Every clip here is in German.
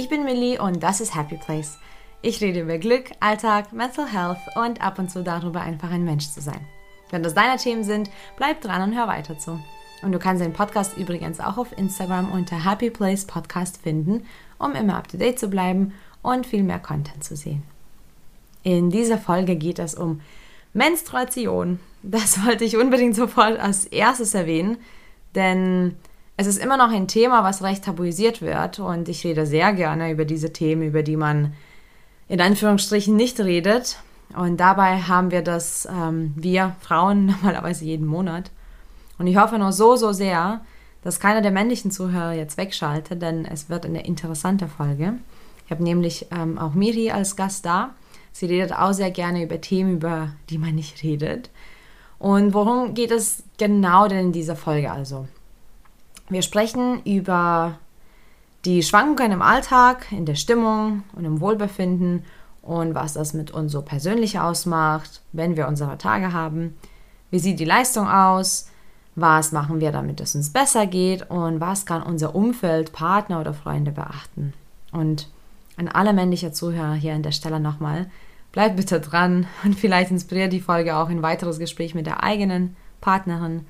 Ich bin Millie und das ist Happy Place. Ich rede über Glück, Alltag, Mental Health und ab und zu darüber, einfach ein Mensch zu sein. Wenn das deine Themen sind, bleib dran und hör weiter zu. Und du kannst den Podcast übrigens auch auf Instagram unter Happy Place Podcast finden, um immer up to date zu bleiben und viel mehr Content zu sehen. In dieser Folge geht es um Menstruation. Das wollte ich unbedingt sofort als erstes erwähnen, denn es ist immer noch ein Thema, was recht tabuisiert wird und ich rede sehr gerne über diese Themen, über die man in Anführungsstrichen nicht redet. Und dabei haben wir das, ähm, wir Frauen, normalerweise jeden Monat. Und ich hoffe nur so, so sehr, dass keiner der männlichen Zuhörer jetzt wegschaltet, denn es wird eine interessante Folge. Ich habe nämlich ähm, auch Miri als Gast da. Sie redet auch sehr gerne über Themen, über die man nicht redet. Und worum geht es genau denn in dieser Folge also? Wir sprechen über die Schwankungen im Alltag, in der Stimmung und im Wohlbefinden und was das mit uns so persönlich ausmacht, wenn wir unsere Tage haben. Wie sieht die Leistung aus? Was machen wir, damit es uns besser geht? Und was kann unser Umfeld, Partner oder Freunde beachten? Und an alle männliche Zuhörer hier an der Stelle nochmal, bleibt bitte dran und vielleicht inspiriert die Folge auch ein weiteres Gespräch mit der eigenen Partnerin,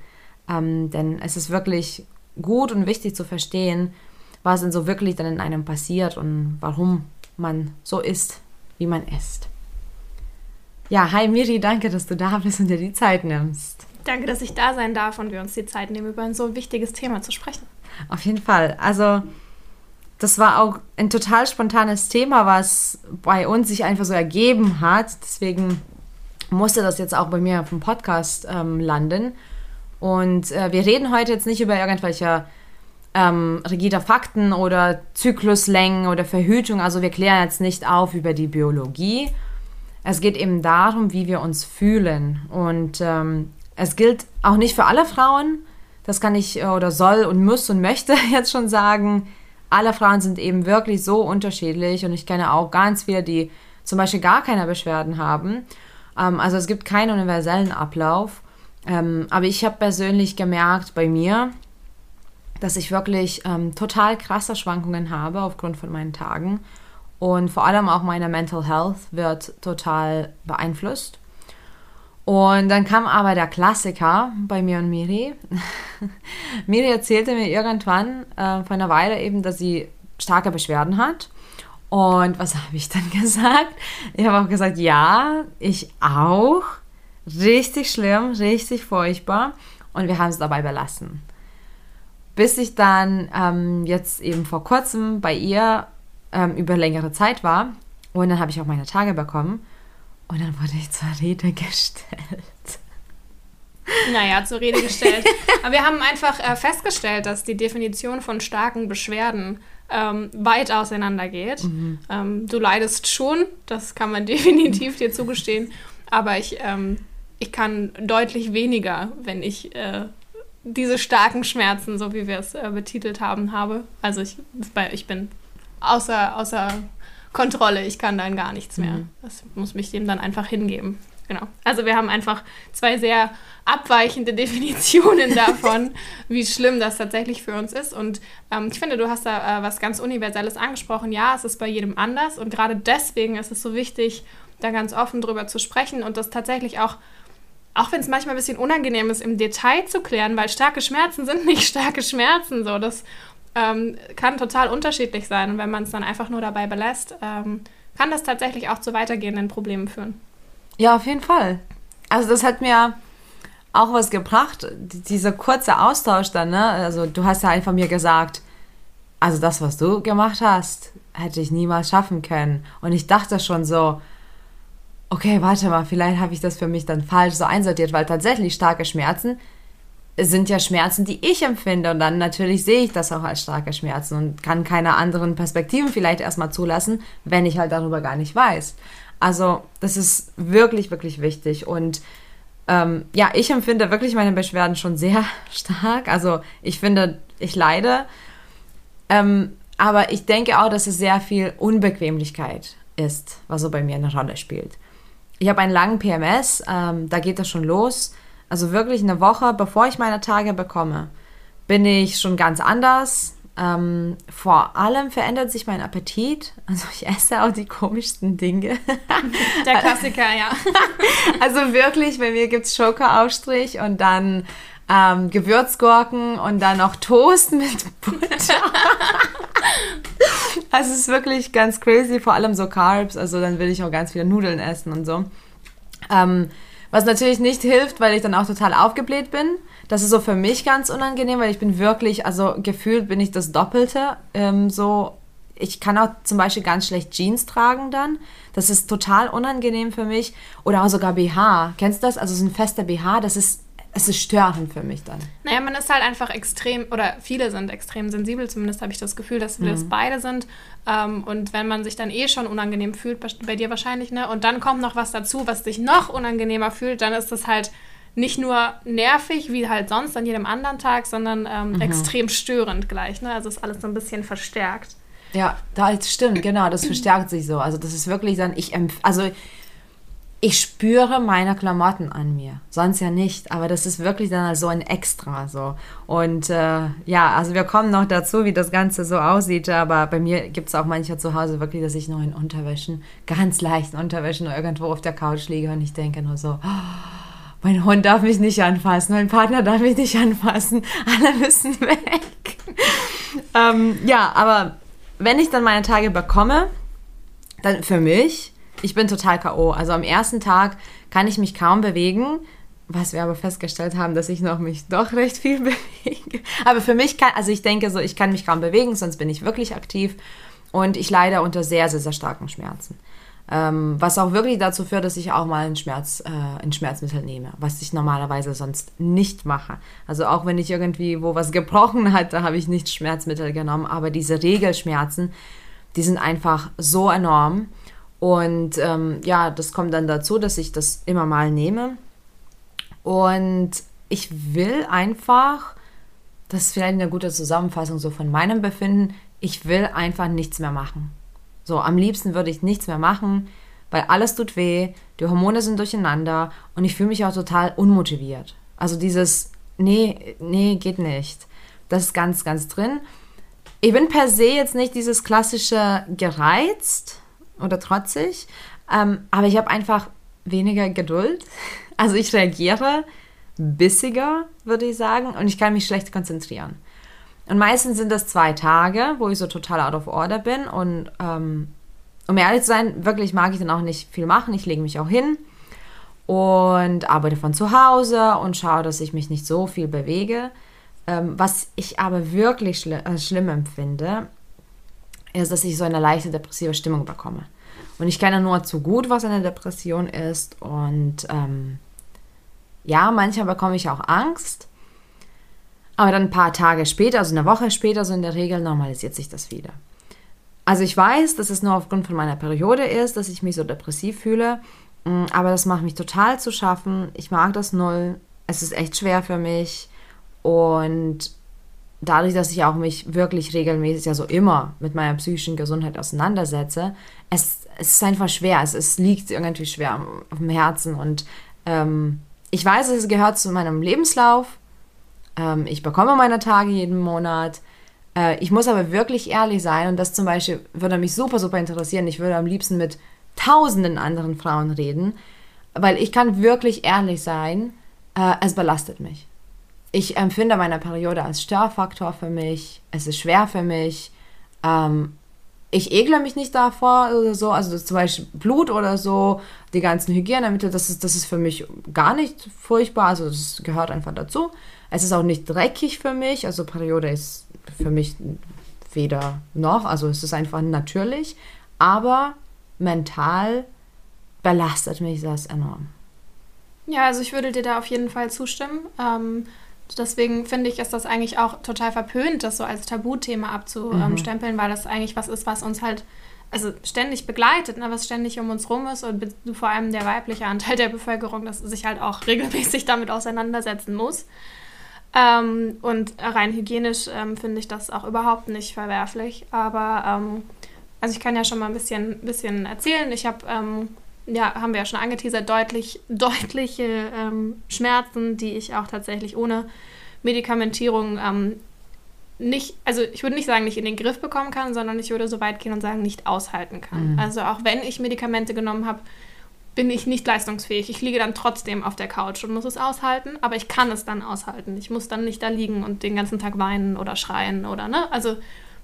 ähm, denn es ist wirklich gut und wichtig zu verstehen, was denn so wirklich dann in einem passiert und warum man so ist, wie man ist. Ja, hi Miri, danke, dass du da bist und dir die Zeit nimmst. Danke, dass ich da sein darf und wir uns die Zeit nehmen, über ein so wichtiges Thema zu sprechen. Auf jeden Fall. Also, das war auch ein total spontanes Thema, was bei uns sich einfach so ergeben hat. Deswegen musste das jetzt auch bei mir auf dem Podcast ähm, landen. Und äh, wir reden heute jetzt nicht über irgendwelche ähm, rigide Fakten oder Zykluslängen oder Verhütung. Also wir klären jetzt nicht auf über die Biologie. Es geht eben darum, wie wir uns fühlen. Und ähm, es gilt auch nicht für alle Frauen. Das kann ich äh, oder soll und muss und möchte jetzt schon sagen. Alle Frauen sind eben wirklich so unterschiedlich und ich kenne auch ganz viele, die zum Beispiel gar keine Beschwerden haben. Ähm, also es gibt keinen universellen Ablauf. Ähm, aber ich habe persönlich gemerkt bei mir, dass ich wirklich ähm, total krasse Schwankungen habe aufgrund von meinen Tagen. Und vor allem auch meine Mental Health wird total beeinflusst. Und dann kam aber der Klassiker bei mir und Miri. Miri erzählte mir irgendwann äh, vor einer Weile eben, dass sie starke Beschwerden hat. Und was habe ich dann gesagt? Ich habe auch gesagt, ja, ich auch. Richtig schlimm, richtig furchtbar. Und wir haben es dabei belassen. Bis ich dann ähm, jetzt eben vor kurzem bei ihr ähm, über längere Zeit war. Und dann habe ich auch meine Tage bekommen. Und dann wurde ich zur Rede gestellt. Naja, zur Rede gestellt. Aber wir haben einfach äh, festgestellt, dass die Definition von starken Beschwerden ähm, weit auseinander geht. Mhm. Ähm, du leidest schon, das kann man definitiv dir zugestehen. Aber ich ähm, ich kann deutlich weniger, wenn ich äh, diese starken Schmerzen, so wie wir es äh, betitelt haben, habe. Also ich, ich bin außer, außer Kontrolle, ich kann dann gar nichts mehr. Mhm. Das muss mich dem dann einfach hingeben. Genau. Also wir haben einfach zwei sehr abweichende Definitionen davon, wie schlimm das tatsächlich für uns ist. Und ähm, ich finde, du hast da äh, was ganz Universelles angesprochen. Ja, es ist bei jedem anders. Und gerade deswegen ist es so wichtig, da ganz offen drüber zu sprechen und das tatsächlich auch auch wenn es manchmal ein bisschen unangenehm ist, im Detail zu klären, weil starke Schmerzen sind nicht starke Schmerzen. So, das ähm, kann total unterschiedlich sein. Und wenn man es dann einfach nur dabei belässt, ähm, kann das tatsächlich auch zu weitergehenden Problemen führen. Ja, auf jeden Fall. Also das hat mir auch was gebracht, dieser kurze Austausch dann, ne? Also du hast ja einfach mir gesagt, also das, was du gemacht hast, hätte ich niemals schaffen können. Und ich dachte schon so, okay, warte mal, vielleicht habe ich das für mich dann falsch so einsortiert, weil tatsächlich starke Schmerzen sind ja Schmerzen, die ich empfinde und dann natürlich sehe ich das auch als starke Schmerzen und kann keine anderen Perspektiven vielleicht erstmal zulassen, wenn ich halt darüber gar nicht weiß. Also das ist wirklich, wirklich wichtig und ähm, ja, ich empfinde wirklich meine Beschwerden schon sehr stark. Also ich finde, ich leide, ähm, aber ich denke auch, dass es sehr viel Unbequemlichkeit ist, was so bei mir eine Rolle spielt. Ich habe einen langen PMS, ähm, da geht das schon los. Also wirklich eine Woche, bevor ich meine Tage bekomme, bin ich schon ganz anders. Ähm, vor allem verändert sich mein Appetit. Also ich esse auch die komischsten Dinge. Der Klassiker, ja. Also wirklich, bei mir gibt es Schokoaufstrich und dann ähm, Gewürzgurken und dann noch Toast mit Butter. es ist wirklich ganz crazy, vor allem so Carbs. Also dann will ich auch ganz viele Nudeln essen und so. Ähm, was natürlich nicht hilft, weil ich dann auch total aufgebläht bin. Das ist so für mich ganz unangenehm, weil ich bin wirklich, also gefühlt bin ich das Doppelte. Ähm, so, ich kann auch zum Beispiel ganz schlecht Jeans tragen dann. Das ist total unangenehm für mich. Oder auch sogar BH. Kennst du das? Also so ein fester BH, das ist es ist störend für mich dann. Naja, man ist halt einfach extrem, oder viele sind extrem sensibel, zumindest habe ich das Gefühl, dass wir mhm. das beide sind. Ähm, und wenn man sich dann eh schon unangenehm fühlt, bei dir wahrscheinlich, ne? Und dann kommt noch was dazu, was dich noch unangenehmer fühlt, dann ist das halt nicht nur nervig, wie halt sonst an jedem anderen Tag, sondern ähm, mhm. extrem störend gleich. Ne? Also ist alles so ein bisschen verstärkt. Ja, das stimmt, genau, das verstärkt sich so. Also das ist wirklich dann, ich empf also ich spüre meine Klamotten an mir. Sonst ja nicht. Aber das ist wirklich dann so ein Extra so. Und äh, ja, also wir kommen noch dazu, wie das Ganze so aussieht. Aber bei mir gibt es auch manchmal zu Hause wirklich, dass ich nur in Unterwäschen, ganz leichten Unterwäschen irgendwo auf der Couch liege und ich denke nur so, oh, mein Hund darf mich nicht anfassen, mein Partner darf mich nicht anfassen, alle müssen weg. ähm, ja, aber wenn ich dann meine Tage bekomme, dann für mich ich bin total K.O. Also am ersten Tag kann ich mich kaum bewegen, was wir aber festgestellt haben, dass ich noch mich doch recht viel bewege. Aber für mich kann, also ich denke so, ich kann mich kaum bewegen, sonst bin ich wirklich aktiv und ich leide unter sehr, sehr, sehr starken Schmerzen. Ähm, was auch wirklich dazu führt, dass ich auch mal ein, Schmerz, äh, ein Schmerzmittel nehme, was ich normalerweise sonst nicht mache. Also auch wenn ich irgendwie wo was gebrochen hat, da habe ich nicht Schmerzmittel genommen, aber diese Regelschmerzen, die sind einfach so enorm und ähm, ja, das kommt dann dazu, dass ich das immer mal nehme. Und ich will einfach, das ist vielleicht eine gute Zusammenfassung so von meinem Befinden, ich will einfach nichts mehr machen. So, am liebsten würde ich nichts mehr machen, weil alles tut weh, die Hormone sind durcheinander und ich fühle mich auch total unmotiviert. Also dieses, nee, nee, geht nicht. Das ist ganz, ganz drin. Ich bin per se jetzt nicht dieses klassische gereizt, oder trotzig, ähm, aber ich habe einfach weniger Geduld. Also ich reagiere bissiger, würde ich sagen, und ich kann mich schlecht konzentrieren. Und meistens sind das zwei Tage, wo ich so total out of order bin. Und ähm, um ehrlich zu sein, wirklich mag ich dann auch nicht viel machen. Ich lege mich auch hin und arbeite von zu Hause und schaue, dass ich mich nicht so viel bewege. Ähm, was ich aber wirklich schli äh, schlimm empfinde, ist, dass ich so eine leichte depressive Stimmung bekomme. Und ich kenne nur zu gut, was eine Depression ist. Und ähm, ja, manchmal bekomme ich auch Angst. Aber dann ein paar Tage später, also eine Woche später, so in der Regel normalisiert sich das wieder. Also ich weiß, dass es nur aufgrund von meiner Periode ist, dass ich mich so depressiv fühle. Mm, aber das macht mich total zu schaffen. Ich mag das null. Es ist echt schwer für mich. Und dadurch, dass ich auch mich wirklich regelmäßig, also immer mit meiner psychischen Gesundheit auseinandersetze, es, es ist einfach schwer. Es, es liegt irgendwie schwer auf dem Herzen. Und ähm, ich weiß, es gehört zu meinem Lebenslauf. Ähm, ich bekomme meine Tage jeden Monat. Äh, ich muss aber wirklich ehrlich sein. Und das zum Beispiel würde mich super, super interessieren. Ich würde am liebsten mit tausenden anderen Frauen reden. Weil ich kann wirklich ehrlich sein. Äh, es belastet mich ich empfinde meine Periode als Störfaktor für mich. Es ist schwer für mich. Ähm, ich egle mich nicht davor oder so. Also zum Beispiel Blut oder so, die ganzen Hygienemittel, das ist, das ist für mich gar nicht furchtbar. Also das gehört einfach dazu. Es ist auch nicht dreckig für mich. Also Periode ist für mich weder noch. Also es ist einfach natürlich. Aber mental belastet mich das enorm. Ja, also ich würde dir da auf jeden Fall zustimmen. Ähm, Deswegen finde ich, ist das eigentlich auch total verpönt, das so als Tabuthema abzustempeln, mhm. weil das eigentlich was ist, was uns halt also ständig begleitet, ne, was ständig um uns rum ist und vor allem der weibliche Anteil der Bevölkerung, dass sich halt auch regelmäßig damit auseinandersetzen muss. Ähm, und rein hygienisch ähm, finde ich das auch überhaupt nicht verwerflich. Aber ähm, also ich kann ja schon mal ein bisschen, bisschen erzählen. Ich habe ähm, ja, haben wir ja schon angeteasert, deutlich, deutliche ähm, Schmerzen, die ich auch tatsächlich ohne Medikamentierung ähm, nicht, also ich würde nicht sagen, nicht in den Griff bekommen kann, sondern ich würde so weit gehen und sagen, nicht aushalten kann. Mhm. Also auch wenn ich Medikamente genommen habe, bin ich nicht leistungsfähig. Ich liege dann trotzdem auf der Couch und muss es aushalten, aber ich kann es dann aushalten. Ich muss dann nicht da liegen und den ganzen Tag weinen oder schreien oder ne. Also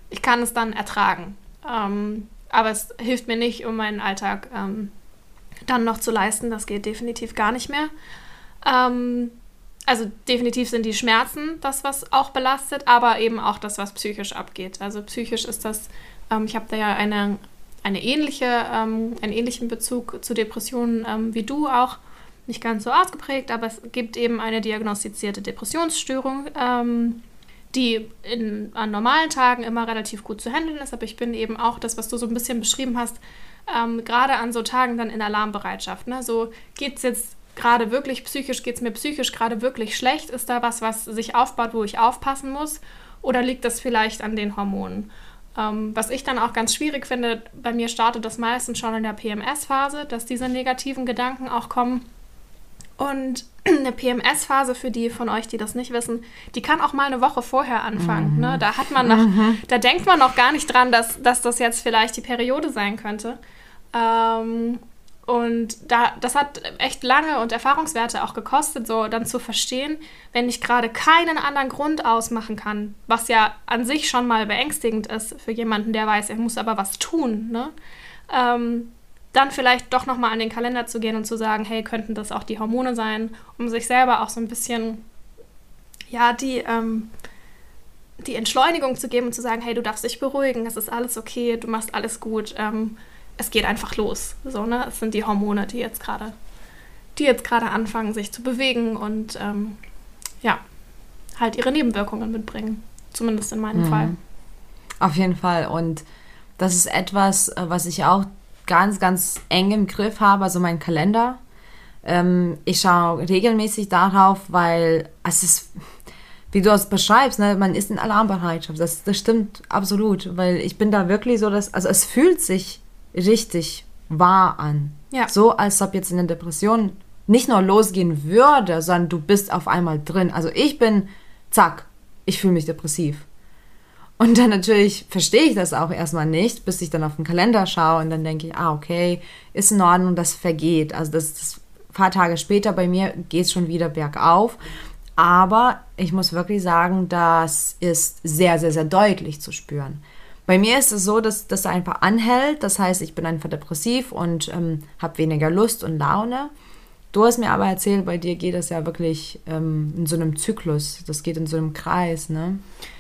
ich kann es dann ertragen. Ähm, aber es hilft mir nicht, um meinen Alltag ähm, dann noch zu leisten. Das geht definitiv gar nicht mehr. Ähm, also definitiv sind die Schmerzen das, was auch belastet, aber eben auch das, was psychisch abgeht. Also psychisch ist das, ähm, ich habe da ja eine, eine ähnliche, ähm, einen ähnlichen Bezug zu Depressionen ähm, wie du auch. Nicht ganz so ausgeprägt, aber es gibt eben eine diagnostizierte Depressionsstörung, ähm, die in, an normalen Tagen immer relativ gut zu handeln ist. Aber ich bin eben auch das, was du so ein bisschen beschrieben hast, ähm, gerade an so Tagen dann in Alarmbereitschaft. Ne? So geht es jetzt gerade wirklich psychisch, geht es mir psychisch gerade wirklich schlecht? Ist da was, was sich aufbaut, wo ich aufpassen muss? Oder liegt das vielleicht an den Hormonen? Ähm, was ich dann auch ganz schwierig finde, bei mir startet das meistens schon in der PMS-Phase, dass diese negativen Gedanken auch kommen. Und eine PMS-Phase für die von euch, die das nicht wissen, die kann auch mal eine Woche vorher anfangen. Mhm. Ne? Da hat man noch, mhm. da denkt man noch gar nicht dran, dass, dass das jetzt vielleicht die Periode sein könnte. Ähm, und da, das hat echt lange und Erfahrungswerte auch gekostet, so dann zu verstehen, wenn ich gerade keinen anderen Grund ausmachen kann, was ja an sich schon mal beängstigend ist für jemanden, der weiß, er muss aber was tun, ne? Ähm, dann vielleicht doch nochmal an den Kalender zu gehen und zu sagen, hey, könnten das auch die Hormone sein, um sich selber auch so ein bisschen, ja, die, ähm, die Entschleunigung zu geben und zu sagen, hey, du darfst dich beruhigen, es ist alles okay, du machst alles gut. Ähm, es geht einfach los. So, ne? Es sind die Hormone, die jetzt gerade, die jetzt gerade anfangen, sich zu bewegen und ähm, ja, halt ihre Nebenwirkungen mitbringen. Zumindest in meinem mhm. Fall. Auf jeden Fall. Und das ist etwas, äh, was ich auch ganz, ganz eng im Griff habe, also mein Kalender. Ähm, ich schaue regelmäßig darauf, weil es ist, wie du es beschreibst, ne, man ist in Alarmbereitschaft. Das, das stimmt absolut, weil ich bin da wirklich so, dass, also es fühlt sich richtig wahr an. Ja. So, als ob jetzt in der Depression nicht nur losgehen würde, sondern du bist auf einmal drin. Also ich bin, zack, ich fühle mich depressiv. Und dann natürlich verstehe ich das auch erstmal nicht, bis ich dann auf den Kalender schaue und dann denke ich, ah, okay, ist in Ordnung, das vergeht. Also das, das paar Tage später bei mir geht es schon wieder bergauf. Aber ich muss wirklich sagen, das ist sehr, sehr, sehr deutlich zu spüren. Bei mir ist es so, dass das einfach anhält. Das heißt, ich bin einfach depressiv und ähm, habe weniger Lust und Laune. Du hast mir aber erzählt, bei dir geht das ja wirklich ähm, in so einem Zyklus. Das geht in so einem Kreis, ne?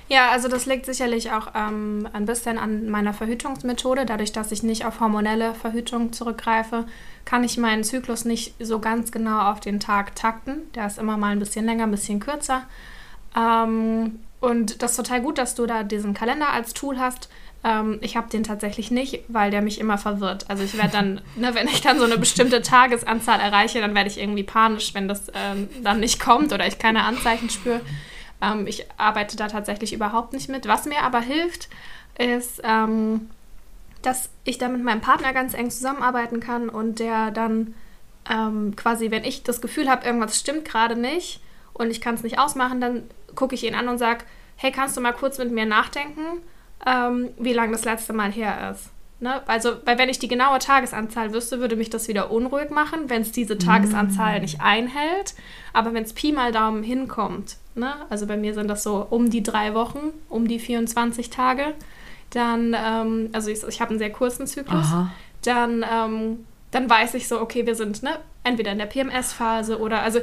Ja, also das liegt sicherlich auch ähm, ein bisschen an meiner Verhütungsmethode. Dadurch, dass ich nicht auf hormonelle Verhütung zurückgreife, kann ich meinen Zyklus nicht so ganz genau auf den Tag takten. Der ist immer mal ein bisschen länger, ein bisschen kürzer. Ähm, und das ist total gut, dass du da diesen Kalender als Tool hast. Ähm, ich habe den tatsächlich nicht, weil der mich immer verwirrt. Also ich werde dann, ne, wenn ich dann so eine bestimmte Tagesanzahl erreiche, dann werde ich irgendwie panisch, wenn das ähm, dann nicht kommt oder ich keine Anzeichen spüre. Ähm, ich arbeite da tatsächlich überhaupt nicht mit. Was mir aber hilft, ist, ähm, dass ich da mit meinem Partner ganz eng zusammenarbeiten kann und der dann ähm, quasi, wenn ich das Gefühl habe, irgendwas stimmt gerade nicht und ich kann es nicht ausmachen, dann gucke ich ihn an und sage, hey, kannst du mal kurz mit mir nachdenken, ähm, wie lange das letzte Mal her ist? Ne? Also, weil wenn ich die genaue Tagesanzahl wüsste, würde mich das wieder unruhig machen, wenn es diese Tagesanzahl mm. nicht einhält. Aber wenn es Pi mal Daumen hinkommt, ne? also bei mir sind das so um die drei Wochen, um die 24 Tage, dann, ähm, also ich, ich habe einen sehr kurzen Zyklus, dann, ähm, dann weiß ich so, okay, wir sind ne, entweder in der PMS-Phase oder, also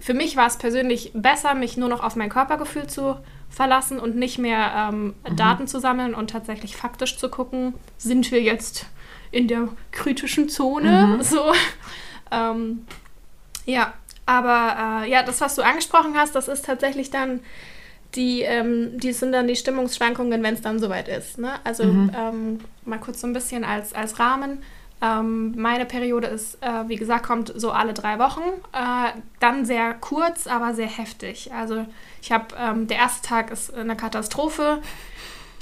für mich war es persönlich besser, mich nur noch auf mein Körpergefühl zu verlassen und nicht mehr ähm, mhm. Daten zu sammeln und tatsächlich faktisch zu gucken, sind wir jetzt in der kritischen Zone? Mhm. So. Ähm, ja, aber äh, ja, das, was du angesprochen hast, das ist tatsächlich dann die, ähm, die sind dann die Stimmungsschwankungen, wenn es dann soweit ist. Ne? Also mhm. ähm, mal kurz so ein bisschen als, als Rahmen. Ähm, meine Periode ist, äh, wie gesagt, kommt so alle drei Wochen. Äh, dann sehr kurz, aber sehr heftig. Also ich habe, ähm, der erste Tag ist eine Katastrophe.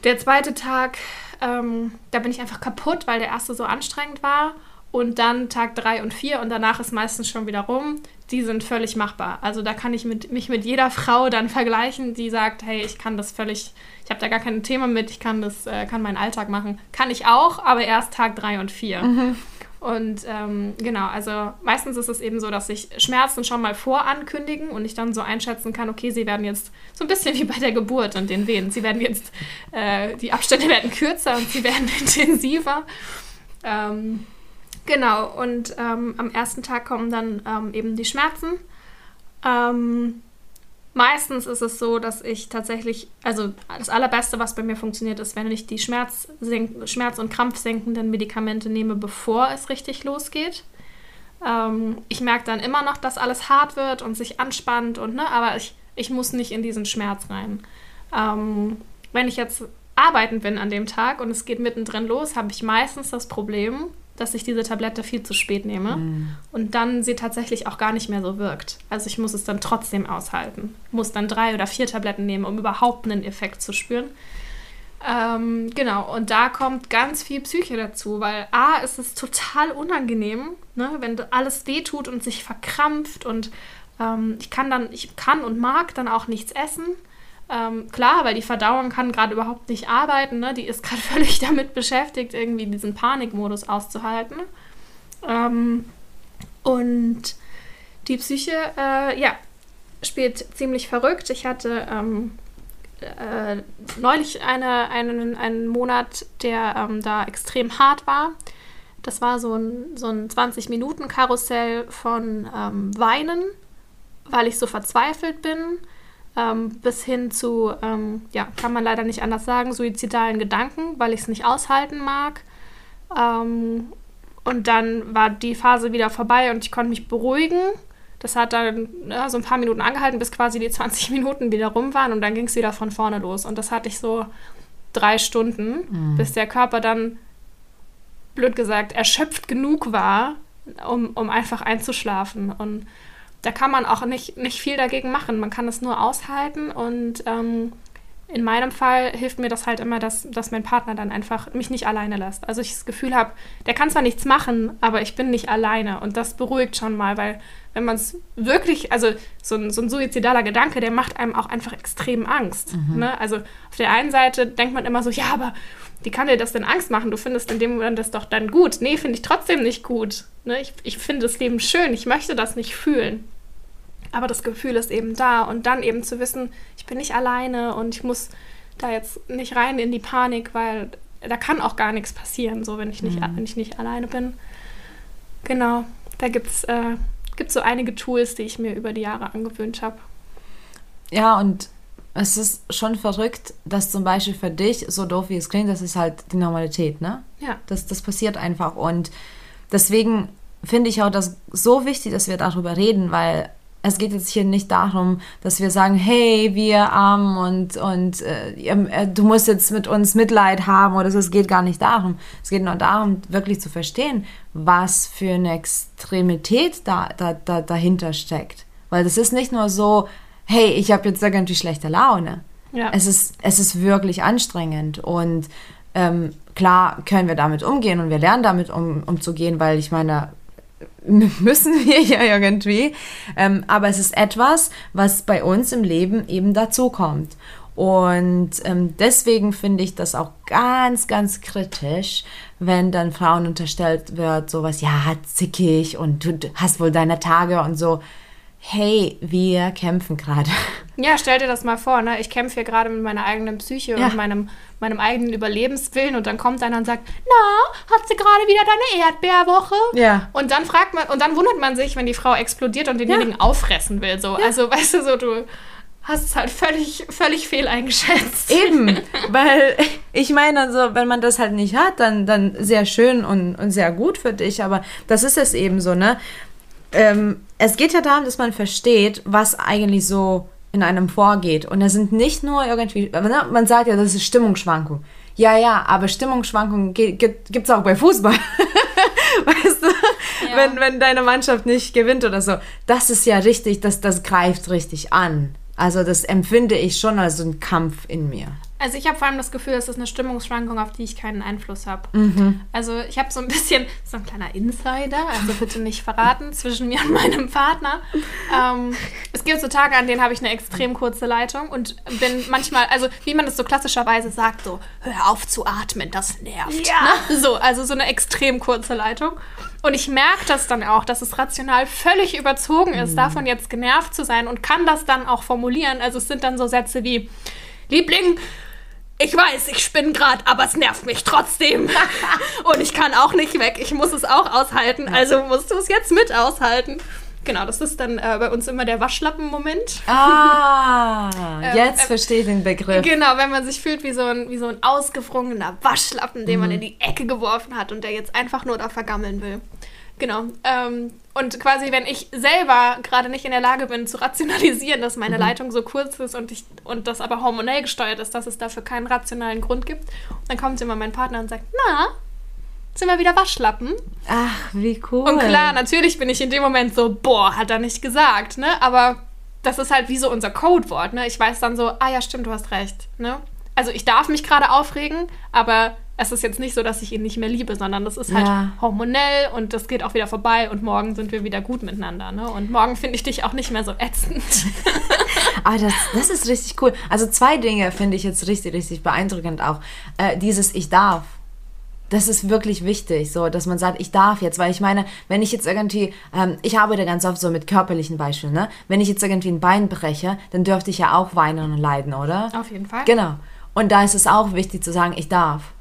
Der zweite Tag, ähm, da bin ich einfach kaputt, weil der erste so anstrengend war. und dann Tag 3 und 4 und danach ist meistens schon wieder rum. Die sind völlig machbar. Also da kann ich mit, mich mit jeder Frau dann vergleichen, die sagt, hey, ich kann das völlig, ich habe da gar kein Thema mit, ich kann das, äh, kann meinen Alltag machen. Kann ich auch, aber erst Tag 3 und 4. Mhm. Und ähm, genau, also meistens ist es eben so, dass sich Schmerzen schon mal vorankündigen und ich dann so einschätzen kann, okay, sie werden jetzt so ein bisschen wie bei der Geburt und den Wehen. Sie werden jetzt, äh, die Abstände werden kürzer und sie werden intensiver. Ähm, genau, und ähm, am ersten Tag kommen dann ähm, eben die Schmerzen. Ähm, Meistens ist es so, dass ich tatsächlich, also das Allerbeste, was bei mir funktioniert, ist, wenn ich die Schmerz, Schmerz- und krampfsenkenden Medikamente nehme, bevor es richtig losgeht. Ähm, ich merke dann immer noch, dass alles hart wird und sich anspannt und ne, aber ich, ich muss nicht in diesen Schmerz rein. Ähm, wenn ich jetzt arbeiten bin an dem Tag und es geht mittendrin los, habe ich meistens das Problem, dass ich diese Tablette viel zu spät nehme mhm. und dann sie tatsächlich auch gar nicht mehr so wirkt. Also ich muss es dann trotzdem aushalten. Muss dann drei oder vier Tabletten nehmen, um überhaupt einen Effekt zu spüren. Ähm, genau, und da kommt ganz viel Psyche dazu, weil A ist es total unangenehm, ne, wenn alles wehtut und sich verkrampft und ähm, ich kann dann, ich kann und mag dann auch nichts essen. Ähm, klar, weil die Verdauung kann gerade überhaupt nicht arbeiten. Ne? Die ist gerade völlig damit beschäftigt, irgendwie diesen Panikmodus auszuhalten. Ähm, und die Psyche, äh, ja, spielt ziemlich verrückt. Ich hatte ähm, äh, neulich eine, einen, einen Monat, der ähm, da extrem hart war. Das war so ein, so ein 20-Minuten-Karussell von ähm, Weinen, weil ich so verzweifelt bin ähm, bis hin zu, ähm, ja, kann man leider nicht anders sagen, suizidalen Gedanken, weil ich es nicht aushalten mag. Ähm, und dann war die Phase wieder vorbei und ich konnte mich beruhigen. Das hat dann ja, so ein paar Minuten angehalten, bis quasi die 20 Minuten wieder rum waren und dann ging es wieder von vorne los. Und das hatte ich so drei Stunden, mhm. bis der Körper dann, blöd gesagt, erschöpft genug war, um, um einfach einzuschlafen. Und da kann man auch nicht, nicht viel dagegen machen. Man kann es nur aushalten und ähm, in meinem Fall hilft mir das halt immer, dass, dass mein Partner dann einfach mich nicht alleine lässt. Also ich das Gefühl habe, der kann zwar nichts machen, aber ich bin nicht alleine und das beruhigt schon mal, weil wenn man es wirklich, also so ein, so ein suizidaler Gedanke, der macht einem auch einfach extrem Angst. Mhm. Ne? Also auf der einen Seite denkt man immer so, ja, aber wie kann dir das denn Angst machen? Du findest in dem Moment das doch dann gut. Nee, finde ich trotzdem nicht gut. Ne? Ich, ich finde das Leben schön. Ich möchte das nicht fühlen. Aber das Gefühl ist eben da. Und dann eben zu wissen, ich bin nicht alleine und ich muss da jetzt nicht rein in die Panik, weil da kann auch gar nichts passieren, so wenn ich nicht, mhm. wenn ich nicht alleine bin. Genau, da gibt es äh, so einige Tools, die ich mir über die Jahre angewöhnt habe. Ja, und es ist schon verrückt, dass zum Beispiel für dich, so doof wie es klingt, das ist halt die Normalität, ne? Ja. Das, das passiert einfach. Und deswegen finde ich auch das so wichtig, dass wir darüber reden, weil es geht jetzt hier nicht darum, dass wir sagen, hey, wir arm und, und äh, äh, du musst jetzt mit uns Mitleid haben oder so. Es geht gar nicht darum. Es geht nur darum, wirklich zu verstehen, was für eine Extremität da, da, da dahinter steckt. Weil das ist nicht nur so, hey, ich habe jetzt irgendwie schlechte Laune. Ja. Es, ist, es ist wirklich anstrengend und ähm, klar können wir damit umgehen und wir lernen damit um, umzugehen, weil ich meine, müssen wir ja irgendwie. Ähm, aber es ist etwas, was bei uns im Leben eben dazukommt. Und ähm, deswegen finde ich das auch ganz, ganz kritisch, wenn dann Frauen unterstellt wird, sowas, ja, zickig und du hast wohl deine Tage und so hey, wir kämpfen gerade. Ja, stell dir das mal vor, ne? Ich kämpfe hier gerade mit meiner eigenen Psyche ja. und meinem, meinem eigenen Überlebenswillen und dann kommt einer und sagt, na, hat sie gerade wieder deine Erdbeerwoche? Ja. Und dann fragt man, und dann wundert man sich, wenn die Frau explodiert und denjenigen ja. auffressen will. So. Ja. Also, weißt du, so du hast es halt völlig, völlig fehl eingeschätzt. Eben, weil ich meine, also, wenn man das halt nicht hat, dann, dann sehr schön und, und sehr gut für dich, aber das ist es eben so, ne? Ähm, es geht ja darum, dass man versteht, was eigentlich so in einem vorgeht. Und es sind nicht nur irgendwie, man sagt ja, das ist Stimmungsschwankung. Ja, ja, aber Stimmungsschwankungen gibt es auch bei Fußball. weißt du? Ja. Wenn, wenn deine Mannschaft nicht gewinnt oder so. Das ist ja richtig, das, das greift richtig an. Also das empfinde ich schon als so einen Kampf in mir. Also ich habe vor allem das Gefühl, es ist eine Stimmungsschwankung, auf die ich keinen Einfluss habe. Mhm. Also ich habe so ein bisschen, so ein kleiner Insider, also bitte nicht verraten, zwischen mir und meinem Partner. Ähm, es gibt so Tage, an denen habe ich eine extrem kurze Leitung und bin manchmal, also wie man es so klassischerweise sagt, so, hör auf zu atmen, das nervt. Ja. Ne? So, also so eine extrem kurze Leitung. Und ich merke das dann auch, dass es rational völlig überzogen ist, mhm. davon jetzt genervt zu sein und kann das dann auch formulieren. Also es sind dann so Sätze wie, Liebling, ich weiß, ich spinne gerade, aber es nervt mich trotzdem. und ich kann auch nicht weg. Ich muss es auch aushalten. Also musst du es jetzt mit aushalten. Genau, das ist dann äh, bei uns immer der Waschlappen-Moment. Ah, ähm, jetzt äh, verstehe ich den Begriff. Genau, wenn man sich fühlt wie so ein, wie so ein ausgewrungener Waschlappen, den mhm. man in die Ecke geworfen hat und der jetzt einfach nur da vergammeln will. Genau. Ähm, und quasi, wenn ich selber gerade nicht in der Lage bin zu rationalisieren, dass meine mhm. Leitung so kurz ist und, ich, und das aber hormonell gesteuert ist, dass es dafür keinen rationalen Grund gibt, dann kommt immer mein Partner und sagt, na, sind wir wieder Waschlappen? Ach, wie cool. Und klar, natürlich bin ich in dem Moment so, boah, hat er nicht gesagt, ne? Aber das ist halt wie so unser Codewort, ne? Ich weiß dann so, ah ja, stimmt, du hast recht, ne? Also ich darf mich gerade aufregen, aber es ist jetzt nicht so, dass ich ihn nicht mehr liebe, sondern das ist halt ja. hormonell und das geht auch wieder vorbei und morgen sind wir wieder gut miteinander. Ne? Und morgen finde ich dich auch nicht mehr so ätzend. Aber das, das ist richtig cool. Also zwei Dinge finde ich jetzt richtig, richtig beeindruckend auch. Äh, dieses Ich darf. Das ist wirklich wichtig, so, dass man sagt, ich darf jetzt, weil ich meine, wenn ich jetzt irgendwie, ähm, ich arbeite ganz oft so mit körperlichen Beispielen, ne? Wenn ich jetzt irgendwie ein Bein breche, dann dürfte ich ja auch weinen und leiden, oder? Auf jeden Fall. Genau. Und da ist es auch wichtig zu sagen, ich darf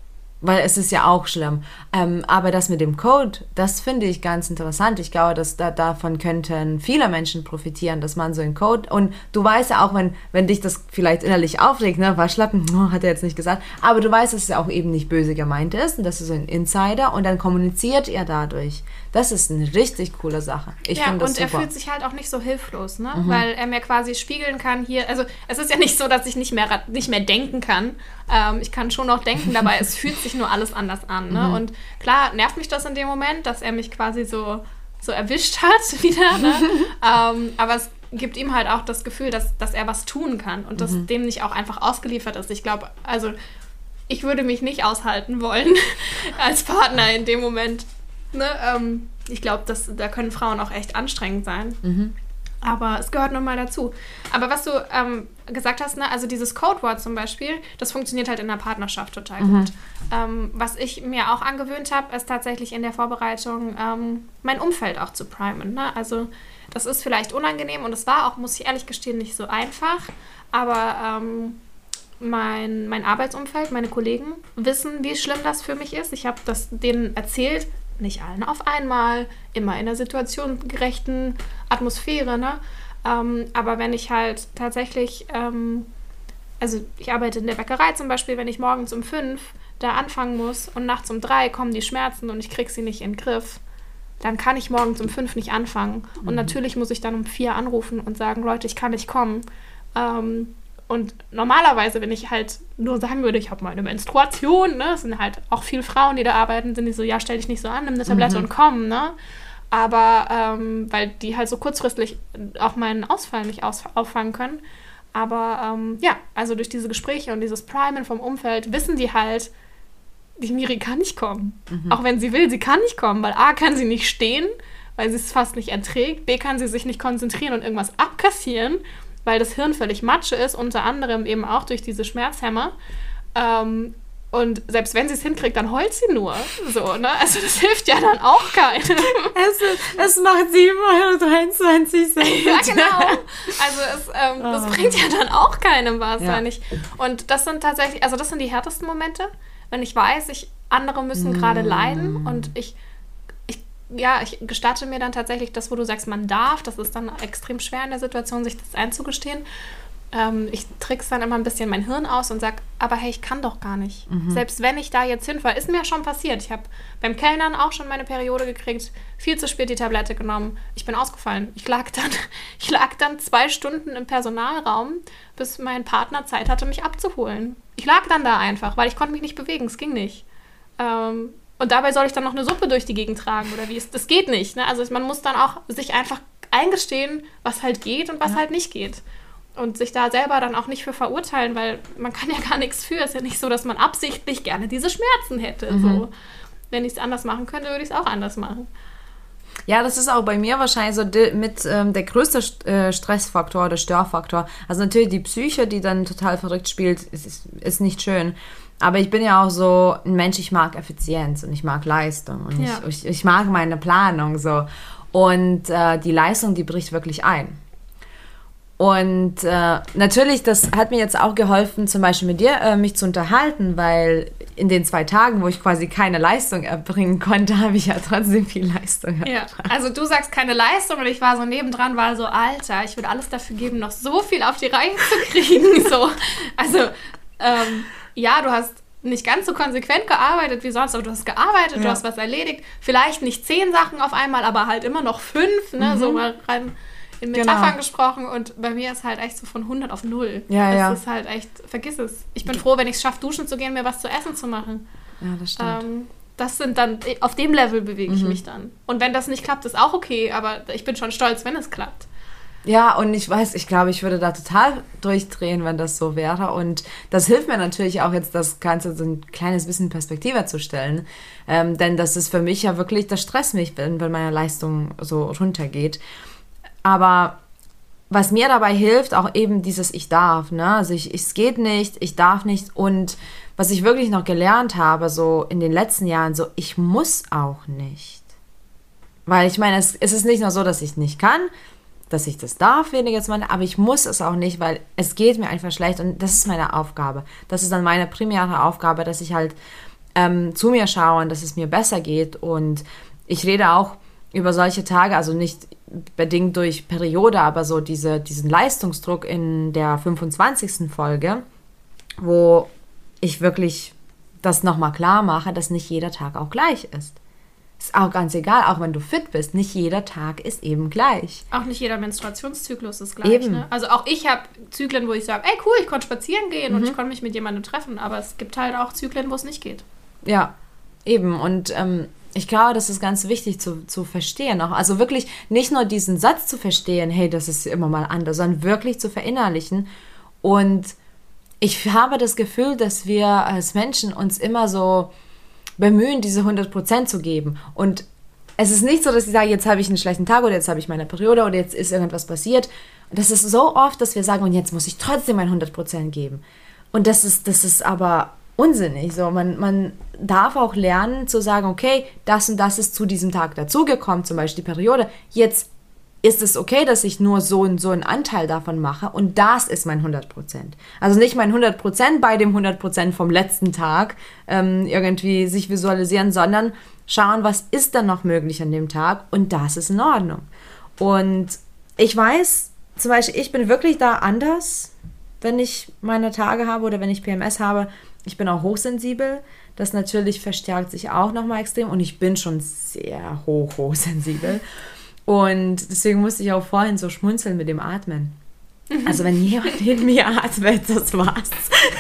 weil es ist ja auch schlimm. Ähm, aber das mit dem Code, das finde ich ganz interessant. Ich glaube, dass da, davon könnten viele Menschen profitieren, dass man so einen Code und du weißt ja auch, wenn, wenn dich das vielleicht innerlich aufregt, ne, Waschlappen, oh, hat er jetzt nicht gesagt, aber du weißt, dass es ja auch eben nicht böse gemeint ist und das ist so ein Insider und dann kommuniziert er dadurch. Das ist eine richtig coole Sache. Ich ja, und super. er fühlt sich halt auch nicht so hilflos, ne? Mhm. weil er mir quasi spiegeln kann hier. Also es ist ja nicht so, dass ich nicht mehr, nicht mehr denken kann. Ähm, ich kann schon noch denken, dabei es fühlt sich nur alles anders an. Ne? Mhm. Und klar nervt mich das in dem Moment, dass er mich quasi so, so erwischt hat wieder. Ne? ähm, aber es gibt ihm halt auch das Gefühl, dass, dass er was tun kann und dass mhm. dem nicht auch einfach ausgeliefert ist. Ich glaube, also ich würde mich nicht aushalten wollen als Partner in dem Moment. Ne? Ähm, ich glaube, da können Frauen auch echt anstrengend sein. Mhm. Aber es gehört nun mal dazu. Aber was du ähm, gesagt hast, ne, also dieses Codewort zum Beispiel, das funktioniert halt in der Partnerschaft total mhm. gut. Ähm, was ich mir auch angewöhnt habe, ist tatsächlich in der Vorbereitung ähm, mein Umfeld auch zu primen. Ne? Also das ist vielleicht unangenehm und es war auch, muss ich ehrlich gestehen, nicht so einfach. Aber ähm, mein, mein Arbeitsumfeld, meine Kollegen wissen, wie schlimm das für mich ist. Ich habe das denen erzählt, nicht allen auf einmal, immer in einer situationgerechten Atmosphäre, ne? Ähm, aber wenn ich halt tatsächlich, ähm, also ich arbeite in der Bäckerei zum Beispiel, wenn ich morgens um fünf da anfangen muss und nachts um drei kommen die Schmerzen und ich kriege sie nicht in den Griff, dann kann ich morgens um fünf nicht anfangen. Mhm. Und natürlich muss ich dann um vier anrufen und sagen, Leute, ich kann nicht kommen. Ähm, und normalerweise, wenn ich halt nur sagen würde, ich habe mal eine Menstruation, ne, es sind halt auch viele Frauen, die da arbeiten, sind die so, ja, stell dich nicht so an, nimm eine Tablette mhm. und komm, ne? Aber ähm, weil die halt so kurzfristig auch meinen Ausfall nicht aus auffangen können. Aber ähm, ja, also durch diese Gespräche und dieses Primen vom Umfeld wissen die halt, die Miri kann nicht kommen. Mhm. Auch wenn sie will, sie kann nicht kommen, weil A kann sie nicht stehen, weil sie es fast nicht erträgt, B kann sie sich nicht konzentrieren und irgendwas abkassieren weil das Hirn völlig Matsche ist, unter anderem eben auch durch diese Schmerzhämmer. Ähm, und selbst wenn sie es hinkriegt, dann heult sie nur. So, ne? Also das hilft ja dann auch keinem. Es, es macht 7,23 Euro. ja, genau. Also es, ähm, oh. das bringt ja dann auch keinem wahrscheinlich. Ja. Und das sind tatsächlich, also das sind die härtesten Momente, wenn ich weiß, ich, andere müssen mm. gerade leiden und ich ja, ich gestatte mir dann tatsächlich das, wo du sagst, man darf. Das ist dann extrem schwer in der Situation, sich das einzugestehen. Ähm, ich trick's dann immer ein bisschen mein Hirn aus und sag, aber hey, ich kann doch gar nicht. Mhm. Selbst wenn ich da jetzt hinfahre, ist mir ja schon passiert. Ich habe beim Kellnern auch schon meine Periode gekriegt, viel zu spät die Tablette genommen. Ich bin ausgefallen. Ich lag dann, ich lag dann zwei Stunden im Personalraum, bis mein Partner Zeit hatte, mich abzuholen. Ich lag dann da einfach, weil ich konnte mich nicht bewegen. Es ging nicht. Ähm, und dabei soll ich dann noch eine Suppe durch die Gegend tragen oder wie ist das geht nicht. Ne? Also man muss dann auch sich einfach eingestehen, was halt geht und was ja. halt nicht geht. Und sich da selber dann auch nicht für verurteilen, weil man kann ja gar nichts für. Es ist ja nicht so, dass man absichtlich gerne diese Schmerzen hätte. Mhm. So. Wenn ich es anders machen könnte, würde ich es auch anders machen. Ja, das ist auch bei mir wahrscheinlich so mit ähm, der größte äh, Stressfaktor oder Störfaktor. Also natürlich die Psyche, die dann total verrückt spielt, ist, ist nicht schön. Aber ich bin ja auch so ein Mensch, ich mag Effizienz und ich mag Leistung und ja. ich, ich, ich, mag meine Planung so. Und äh, die Leistung, die bricht wirklich ein. Und äh, natürlich, das hat mir jetzt auch geholfen, zum Beispiel mit dir äh, mich zu unterhalten, weil in den zwei Tagen, wo ich quasi keine Leistung erbringen konnte, habe ich ja trotzdem viel Leistung Ja, also du sagst keine Leistung und ich war so nebendran, war so, Alter, ich würde alles dafür geben, noch so viel auf die Reihe zu kriegen. so. Also, ähm, ja, du hast nicht ganz so konsequent gearbeitet wie sonst, aber du hast gearbeitet, ja. du hast was erledigt. Vielleicht nicht zehn Sachen auf einmal, aber halt immer noch fünf, ne? Mhm. So mal rein in genau. Metaphern genau. gesprochen und bei mir ist halt echt so von 100 auf 0. Ja, es ja. ist halt echt, vergiss es. Ich bin froh, wenn ich es schaffe, duschen zu gehen, mir was zu essen zu machen. Ja, das stimmt. Ähm, das sind dann, auf dem Level bewege ich mhm. mich dann. Und wenn das nicht klappt, ist auch okay, aber ich bin schon stolz, wenn es klappt. Ja, und ich weiß, ich glaube, ich würde da total durchdrehen, wenn das so wäre. Und das hilft mir natürlich auch jetzt, das Ganze so ein kleines bisschen Perspektive zu stellen. Ähm, denn das ist für mich ja wirklich, das stresst mich, wenn, wenn meine Leistung so runtergeht. Aber was mir dabei hilft, auch eben dieses Ich darf, ne? Also ich, es geht nicht, ich darf nicht. Und was ich wirklich noch gelernt habe, so in den letzten Jahren, so ich muss auch nicht. Weil ich meine, es, es ist nicht nur so, dass ich nicht kann, dass ich das darf, weniger jetzt meine, aber ich muss es auch nicht, weil es geht mir einfach schlecht und das ist meine Aufgabe. Das ist dann meine primäre Aufgabe, dass ich halt ähm, zu mir schaue und dass es mir besser geht und ich rede auch über solche Tage, also nicht bedingt durch Periode, aber so diese, diesen Leistungsdruck in der 25. Folge, wo ich wirklich das nochmal klar mache, dass nicht jeder Tag auch gleich ist. Ist auch ganz egal, auch wenn du fit bist, nicht jeder Tag ist eben gleich. Auch nicht jeder Menstruationszyklus ist gleich. Eben. Ne? Also auch ich habe Zyklen, wo ich sage, ey cool, ich konnte spazieren gehen mhm. und ich konnte mich mit jemandem treffen, aber es gibt halt auch Zyklen, wo es nicht geht. Ja, eben. Und ähm, ich glaube, das ist ganz wichtig zu, zu verstehen. Auch. Also wirklich nicht nur diesen Satz zu verstehen, hey, das ist immer mal anders, sondern wirklich zu verinnerlichen. Und ich habe das Gefühl, dass wir als Menschen uns immer so bemühen, diese 100% zu geben. Und es ist nicht so, dass ich sage, jetzt habe ich einen schlechten Tag oder jetzt habe ich meine Periode oder jetzt ist irgendwas passiert. das ist so oft, dass wir sagen, und jetzt muss ich trotzdem mein 100% geben. Und das ist, das ist aber unsinnig. So, man, man darf auch lernen zu sagen, okay, das und das ist zu diesem Tag dazugekommen, zum Beispiel die Periode. Jetzt ist es okay, dass ich nur so und so einen Anteil davon mache und das ist mein 100%. Also nicht mein 100% bei dem 100% vom letzten Tag ähm, irgendwie sich visualisieren, sondern schauen, was ist dann noch möglich an dem Tag und das ist in Ordnung. Und ich weiß, zum Beispiel, ich bin wirklich da anders, wenn ich meine Tage habe oder wenn ich PMS habe. Ich bin auch hochsensibel. Das natürlich verstärkt sich auch nochmal extrem und ich bin schon sehr hoch, hochsensibel. Und deswegen musste ich auch vorhin so schmunzeln mit dem Atmen. Also wenn jemand in mir atmet, das war's.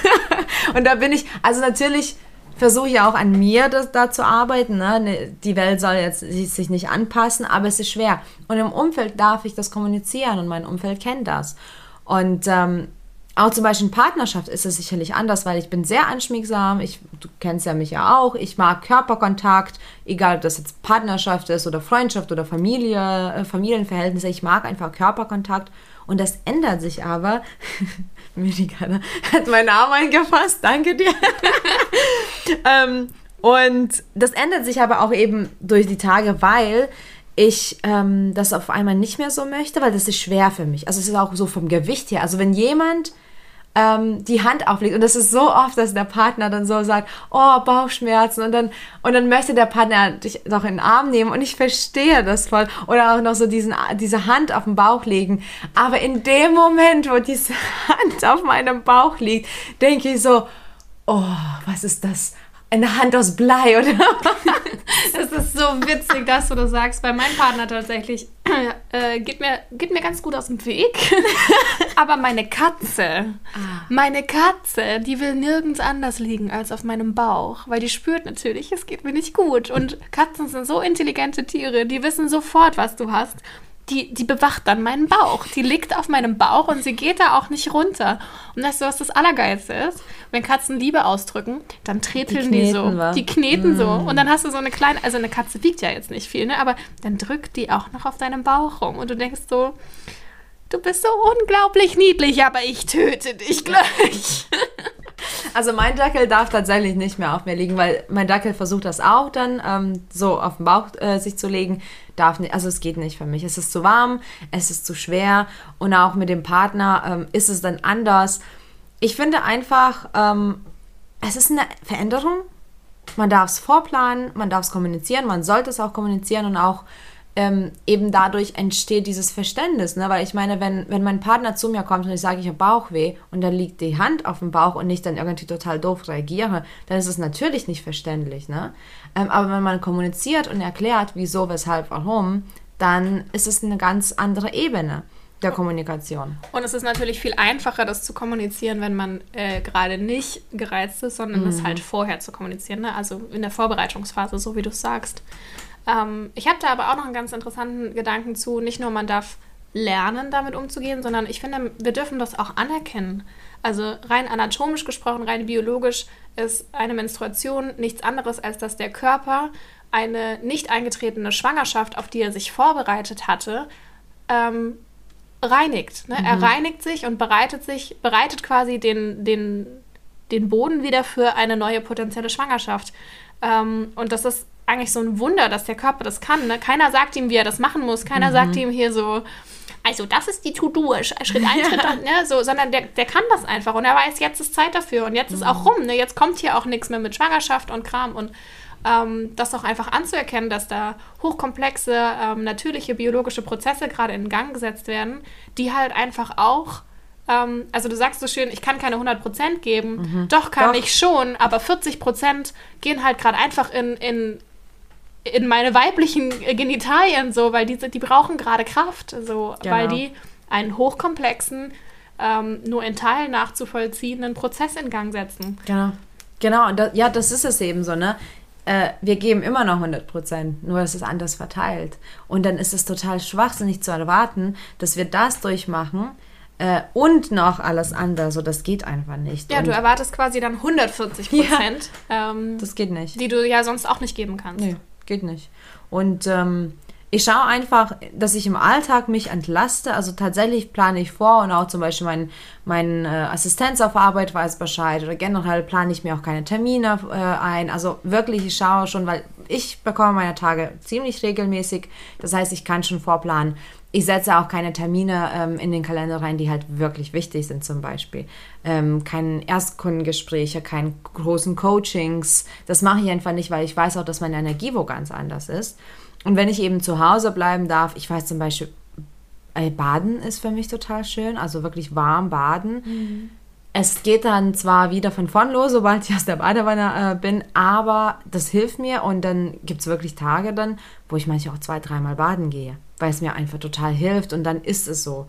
und da bin ich, also natürlich versuche ich auch an mir das, da zu arbeiten. Ne? ne? Die Welt soll jetzt sich nicht anpassen, aber es ist schwer. Und im Umfeld darf ich das kommunizieren und mein Umfeld kennt das. Und ähm, auch zum Beispiel in Partnerschaft ist es sicherlich anders, weil ich bin sehr anschmiegsam. Ich, du kennst ja mich ja auch. Ich mag Körperkontakt, egal ob das jetzt Partnerschaft ist oder Freundschaft oder Familie, äh, Familienverhältnisse. Ich mag einfach Körperkontakt. Und das ändert sich aber. Mirigana hat meinen Arm eingefasst. Danke dir. ähm, und das ändert sich aber auch eben durch die Tage, weil ich ähm, das auf einmal nicht mehr so möchte, weil das ist schwer für mich. Also es ist auch so vom Gewicht her. Also wenn jemand ähm, die Hand auflegt. Und das ist so oft, dass der Partner dann so sagt, oh, Bauchschmerzen. Und dann, und dann möchte der Partner dich doch in den Arm nehmen. Und ich verstehe das voll. Oder auch noch so diesen, diese Hand auf den Bauch legen. Aber in dem Moment, wo diese Hand auf meinem Bauch liegt, denke ich so, oh, was ist das? Eine Hand aus Blei, oder? das ist so witzig, dass du das sagst. Bei meinem Partner tatsächlich äh, geht, mir, geht mir ganz gut aus dem Weg. Aber meine Katze, ah. meine Katze, die will nirgends anders liegen als auf meinem Bauch, weil die spürt natürlich, es geht mir nicht gut. Und Katzen sind so intelligente Tiere, die wissen sofort, was du hast die, die bewacht dann meinen Bauch. Die liegt auf meinem Bauch und sie geht da auch nicht runter. Und weißt du, was das Allergeilste ist? Wenn Katzen Liebe ausdrücken, dann treteln die, die so. Wa? Die kneten mm. so. Und dann hast du so eine kleine, also eine Katze wiegt ja jetzt nicht viel, ne? Aber dann drückt die auch noch auf deinem Bauch rum. Und du denkst so, du bist so unglaublich niedlich, aber ich töte dich gleich. Also mein Dackel darf tatsächlich nicht mehr auf mir liegen, weil mein Dackel versucht das auch dann ähm, so auf den Bauch äh, sich zu legen. Darf nicht, also es geht nicht für mich. Es ist zu warm, es ist zu schwer und auch mit dem Partner ähm, ist es dann anders. Ich finde einfach, ähm, es ist eine Veränderung. Man darf es vorplanen, man darf es kommunizieren, man sollte es auch kommunizieren und auch ähm, eben dadurch entsteht dieses Verständnis. Ne? Weil ich meine, wenn, wenn mein Partner zu mir kommt und ich sage, ich habe Bauchweh und dann liegt die Hand auf dem Bauch und ich dann irgendwie total doof reagiere, dann ist es natürlich nicht verständlich. Ne? Ähm, aber wenn man kommuniziert und erklärt, wieso, weshalb, warum, dann ist es eine ganz andere Ebene der Kommunikation. Und es ist natürlich viel einfacher, das zu kommunizieren, wenn man äh, gerade nicht gereizt ist, sondern mhm. es halt vorher zu kommunizieren. Ne? Also in der Vorbereitungsphase, so wie du sagst. Ähm, ich habe da aber auch noch einen ganz interessanten Gedanken zu. Nicht nur man darf lernen, damit umzugehen, sondern ich finde, wir dürfen das auch anerkennen. Also rein anatomisch gesprochen, rein biologisch ist eine Menstruation nichts anderes, als dass der Körper eine nicht eingetretene Schwangerschaft, auf die er sich vorbereitet hatte, ähm, reinigt. Ne? Mhm. Er reinigt sich und bereitet sich, bereitet quasi den, den, den Boden wieder für eine neue potenzielle Schwangerschaft. Ähm, und das ist eigentlich so ein Wunder, dass der Körper das kann. Ne? Keiner sagt ihm, wie er das machen muss. Keiner mhm. sagt ihm hier so, also das ist die To-Do, Schritt 1, ja. Schritt 2, ne? so, sondern der, der kann das einfach und er weiß, jetzt ist Zeit dafür und jetzt mhm. ist auch rum. Ne? Jetzt kommt hier auch nichts mehr mit Schwangerschaft und Kram und ähm, das auch einfach anzuerkennen, dass da hochkomplexe, ähm, natürliche biologische Prozesse gerade in Gang gesetzt werden, die halt einfach auch ähm, also du sagst so schön, ich kann keine 100% geben. Mhm. Doch, kann Doch. ich schon, aber 40% gehen halt gerade einfach in, in, in meine weiblichen Genitalien so, weil die, die brauchen gerade Kraft, so, genau. weil die einen hochkomplexen, ähm, nur in Teilen nachzuvollziehenden Prozess in Gang setzen. Genau. Genau, das, ja, das ist es eben so, ne? Äh, wir geben immer noch 100 Prozent, nur es ist anders verteilt. Und dann ist es total schwachsinnig zu erwarten, dass wir das durchmachen, äh, und noch alles andere. So, das geht einfach nicht. Ja, und du erwartest quasi dann 140 Prozent. Ja, ähm, das geht nicht. Die du ja sonst auch nicht geben kannst. Nee, geht nicht. Und ähm, ich schaue einfach, dass ich im Alltag mich entlaste. Also tatsächlich plane ich vor und auch zum Beispiel mein, mein äh, Assistenz auf Arbeit weiß Bescheid oder generell plane ich mir auch keine Termine äh, ein. Also wirklich, ich schaue schon, weil ich bekomme meine Tage ziemlich regelmäßig. Das heißt, ich kann schon vorplanen. Ich setze auch keine Termine ähm, in den Kalender rein, die halt wirklich wichtig sind, zum Beispiel. Ähm, keine Erstkundengespräche, keine großen Coachings. Das mache ich einfach nicht, weil ich weiß auch, dass meine Energie wo ganz anders ist. Und wenn ich eben zu Hause bleiben darf, ich weiß zum Beispiel, Baden ist für mich total schön, also wirklich warm baden. Mhm. Es geht dann zwar wieder von vorn los, sobald ich aus der Badewanne äh, bin, aber das hilft mir und dann gibt es wirklich Tage dann, wo ich manchmal auch zwei, dreimal baden gehe, weil es mir einfach total hilft und dann ist es so.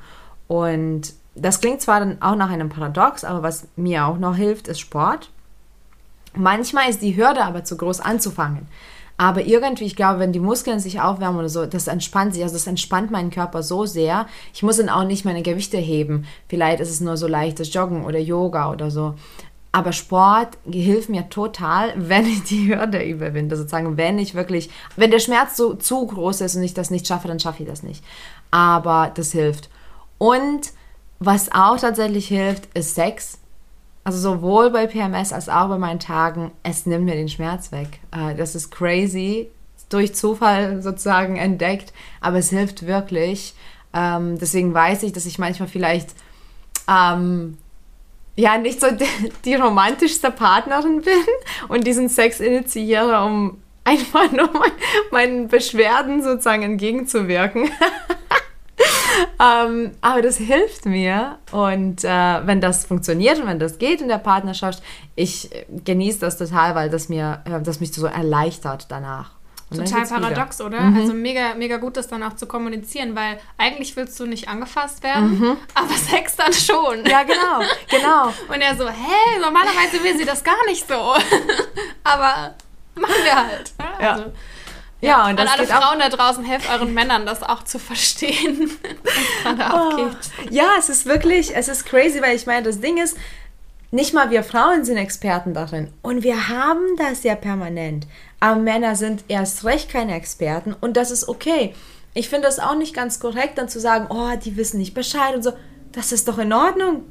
Und das klingt zwar dann auch nach einem Paradox, aber was mir auch noch hilft, ist Sport. Manchmal ist die Hürde aber zu groß anzufangen. Aber irgendwie, ich glaube, wenn die Muskeln sich aufwärmen oder so, das entspannt sich, also das entspannt meinen Körper so sehr. Ich muss dann auch nicht meine Gewichte heben. Vielleicht ist es nur so leichtes Joggen oder Yoga oder so. Aber Sport hilft mir total, wenn ich die Hürde überwinde. Sozusagen, wenn ich wirklich, wenn der Schmerz so zu groß ist und ich das nicht schaffe, dann schaffe ich das nicht. Aber das hilft. Und was auch tatsächlich hilft, ist Sex. Also sowohl bei PMS als auch bei meinen Tagen, es nimmt mir den Schmerz weg. Äh, das ist crazy, durch Zufall sozusagen entdeckt, aber es hilft wirklich. Ähm, deswegen weiß ich, dass ich manchmal vielleicht ähm, ja nicht so die, die, romantischste Partnerin bin und diesen Sex initiiere, um einfach nur mein, meinen Beschwerden sozusagen entgegenzuwirken. ähm, aber das hilft mir und äh, wenn das funktioniert und wenn das geht in der Partnerschaft, ich genieße das total, weil das mir, äh, das mich so erleichtert danach. Und Total paradox, wieder. oder? Mhm. Also mega, mega gut, das dann auch zu kommunizieren, weil eigentlich willst du nicht angefasst werden, mhm. aber Sex dann schon. Ja, genau, genau. Und er so, hä, normalerweise will sie das gar nicht so. aber machen wir halt. Ja. Also, Ja, und An das alle geht auch Frauen da draußen, helft euren Männern, das auch zu verstehen, was gerade abgeht. Ja, es ist wirklich, es ist crazy, weil ich meine, das Ding ist, nicht mal wir Frauen sind Experten darin. Und wir haben das ja permanent. Aber Männer sind erst recht keine Experten und das ist okay. Ich finde das auch nicht ganz korrekt, dann zu sagen, oh, die wissen nicht Bescheid und so. Das ist doch in Ordnung.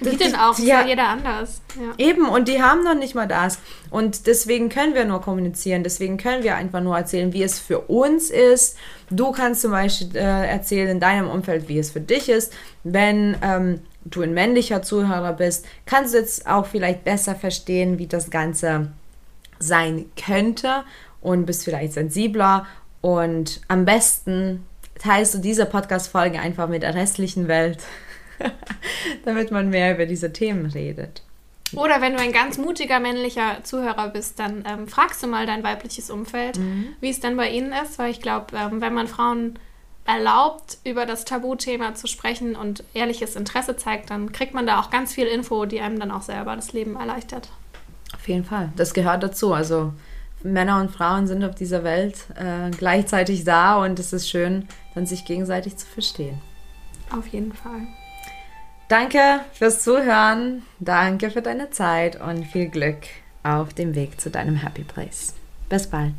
Wie denn auch? Ja. ja jeder anders. Ja. Eben, und die haben noch nicht mal das. Und deswegen können wir nur kommunizieren. Deswegen können wir einfach nur erzählen, wie es für uns ist. Du kannst zum Beispiel äh, erzählen in deinem Umfeld, wie es für dich ist. Wenn ähm, du ein männlicher Zuhörer bist, kannst du jetzt auch vielleicht besser verstehen, wie das Ganze sein könnte und bist vielleicht sensibler. Und am besten teilst du diese Podcast-Folge einfach mit der restlichen Welt, damit man mehr über diese Themen redet. Oder wenn du ein ganz mutiger männlicher Zuhörer bist, dann ähm, fragst du mal dein weibliches Umfeld, wie es denn bei ihnen ist, weil ich glaube, ähm, wenn man Frauen erlaubt, über das Tabuthema zu sprechen und ehrliches Interesse zeigt, dann kriegt man da auch ganz viel Info, die einem dann auch selber das Leben erleichtert. Auf jeden Fall. Das gehört dazu. Also Männer und Frauen sind auf dieser Welt äh, gleichzeitig da und es ist schön, dann sich gegenseitig zu verstehen. Auf jeden Fall. Danke fürs Zuhören, danke für deine Zeit und viel Glück auf dem Weg zu deinem Happy Place. Bis bald.